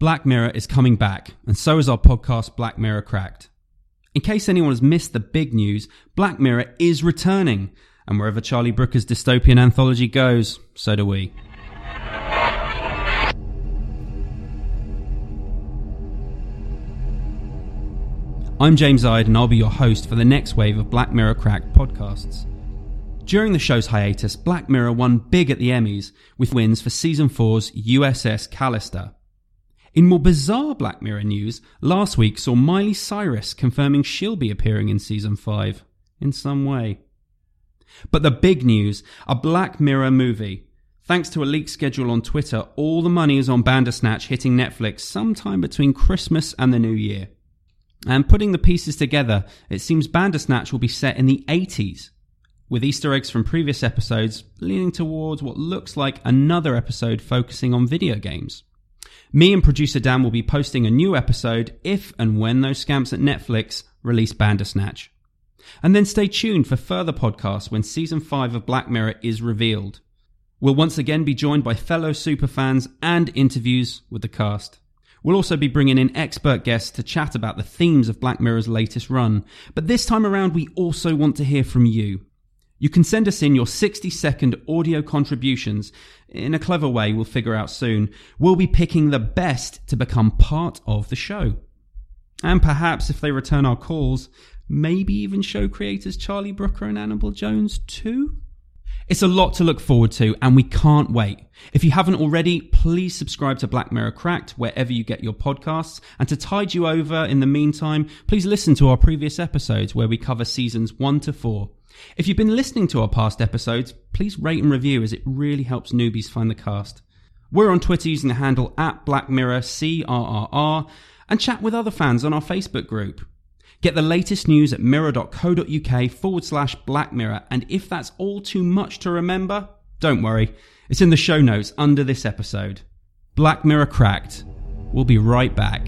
Black Mirror is coming back, and so is our podcast, Black Mirror Cracked. In case anyone has missed the big news, Black Mirror is returning, and wherever Charlie Brooker's dystopian anthology goes, so do we. I'm James Ide, and I'll be your host for the next wave of Black Mirror Cracked podcasts. During the show's hiatus, Black Mirror won big at the Emmys with wins for season 4's USS Callister. In more bizarre Black Mirror news, last week saw Miley Cyrus confirming she'll be appearing in season 5 in some way. But the big news a Black Mirror movie. Thanks to a leaked schedule on Twitter, all the money is on Bandersnatch hitting Netflix sometime between Christmas and the New Year. And putting the pieces together, it seems Bandersnatch will be set in the 80s, with Easter eggs from previous episodes leaning towards what looks like another episode focusing on video games. Me and producer Dan will be posting a new episode if and when those scamps at Netflix release Bandersnatch. And then stay tuned for further podcasts when season 5 of Black Mirror is revealed. We'll once again be joined by fellow superfans and interviews with the cast. We'll also be bringing in expert guests to chat about the themes of Black Mirror's latest run. But this time around, we also want to hear from you. You can send us in your 60 second audio contributions. In a clever way, we'll figure out soon. We'll be picking the best to become part of the show. And perhaps if they return our calls, maybe even show creators Charlie Brooker and Annabel Jones too? It's a lot to look forward to, and we can't wait. If you haven't already, please subscribe to Black Mirror Cracked wherever you get your podcasts. And to tide you over in the meantime, please listen to our previous episodes where we cover seasons one to four. If you've been listening to our past episodes, please rate and review as it really helps newbies find the cast. We're on Twitter using the handle at Black Mirror CRRR and chat with other fans on our Facebook group. Get the latest news at mirror.co.uk forward slash Black Mirror. And if that's all too much to remember, don't worry. It's in the show notes under this episode. Black Mirror Cracked. We'll be right back.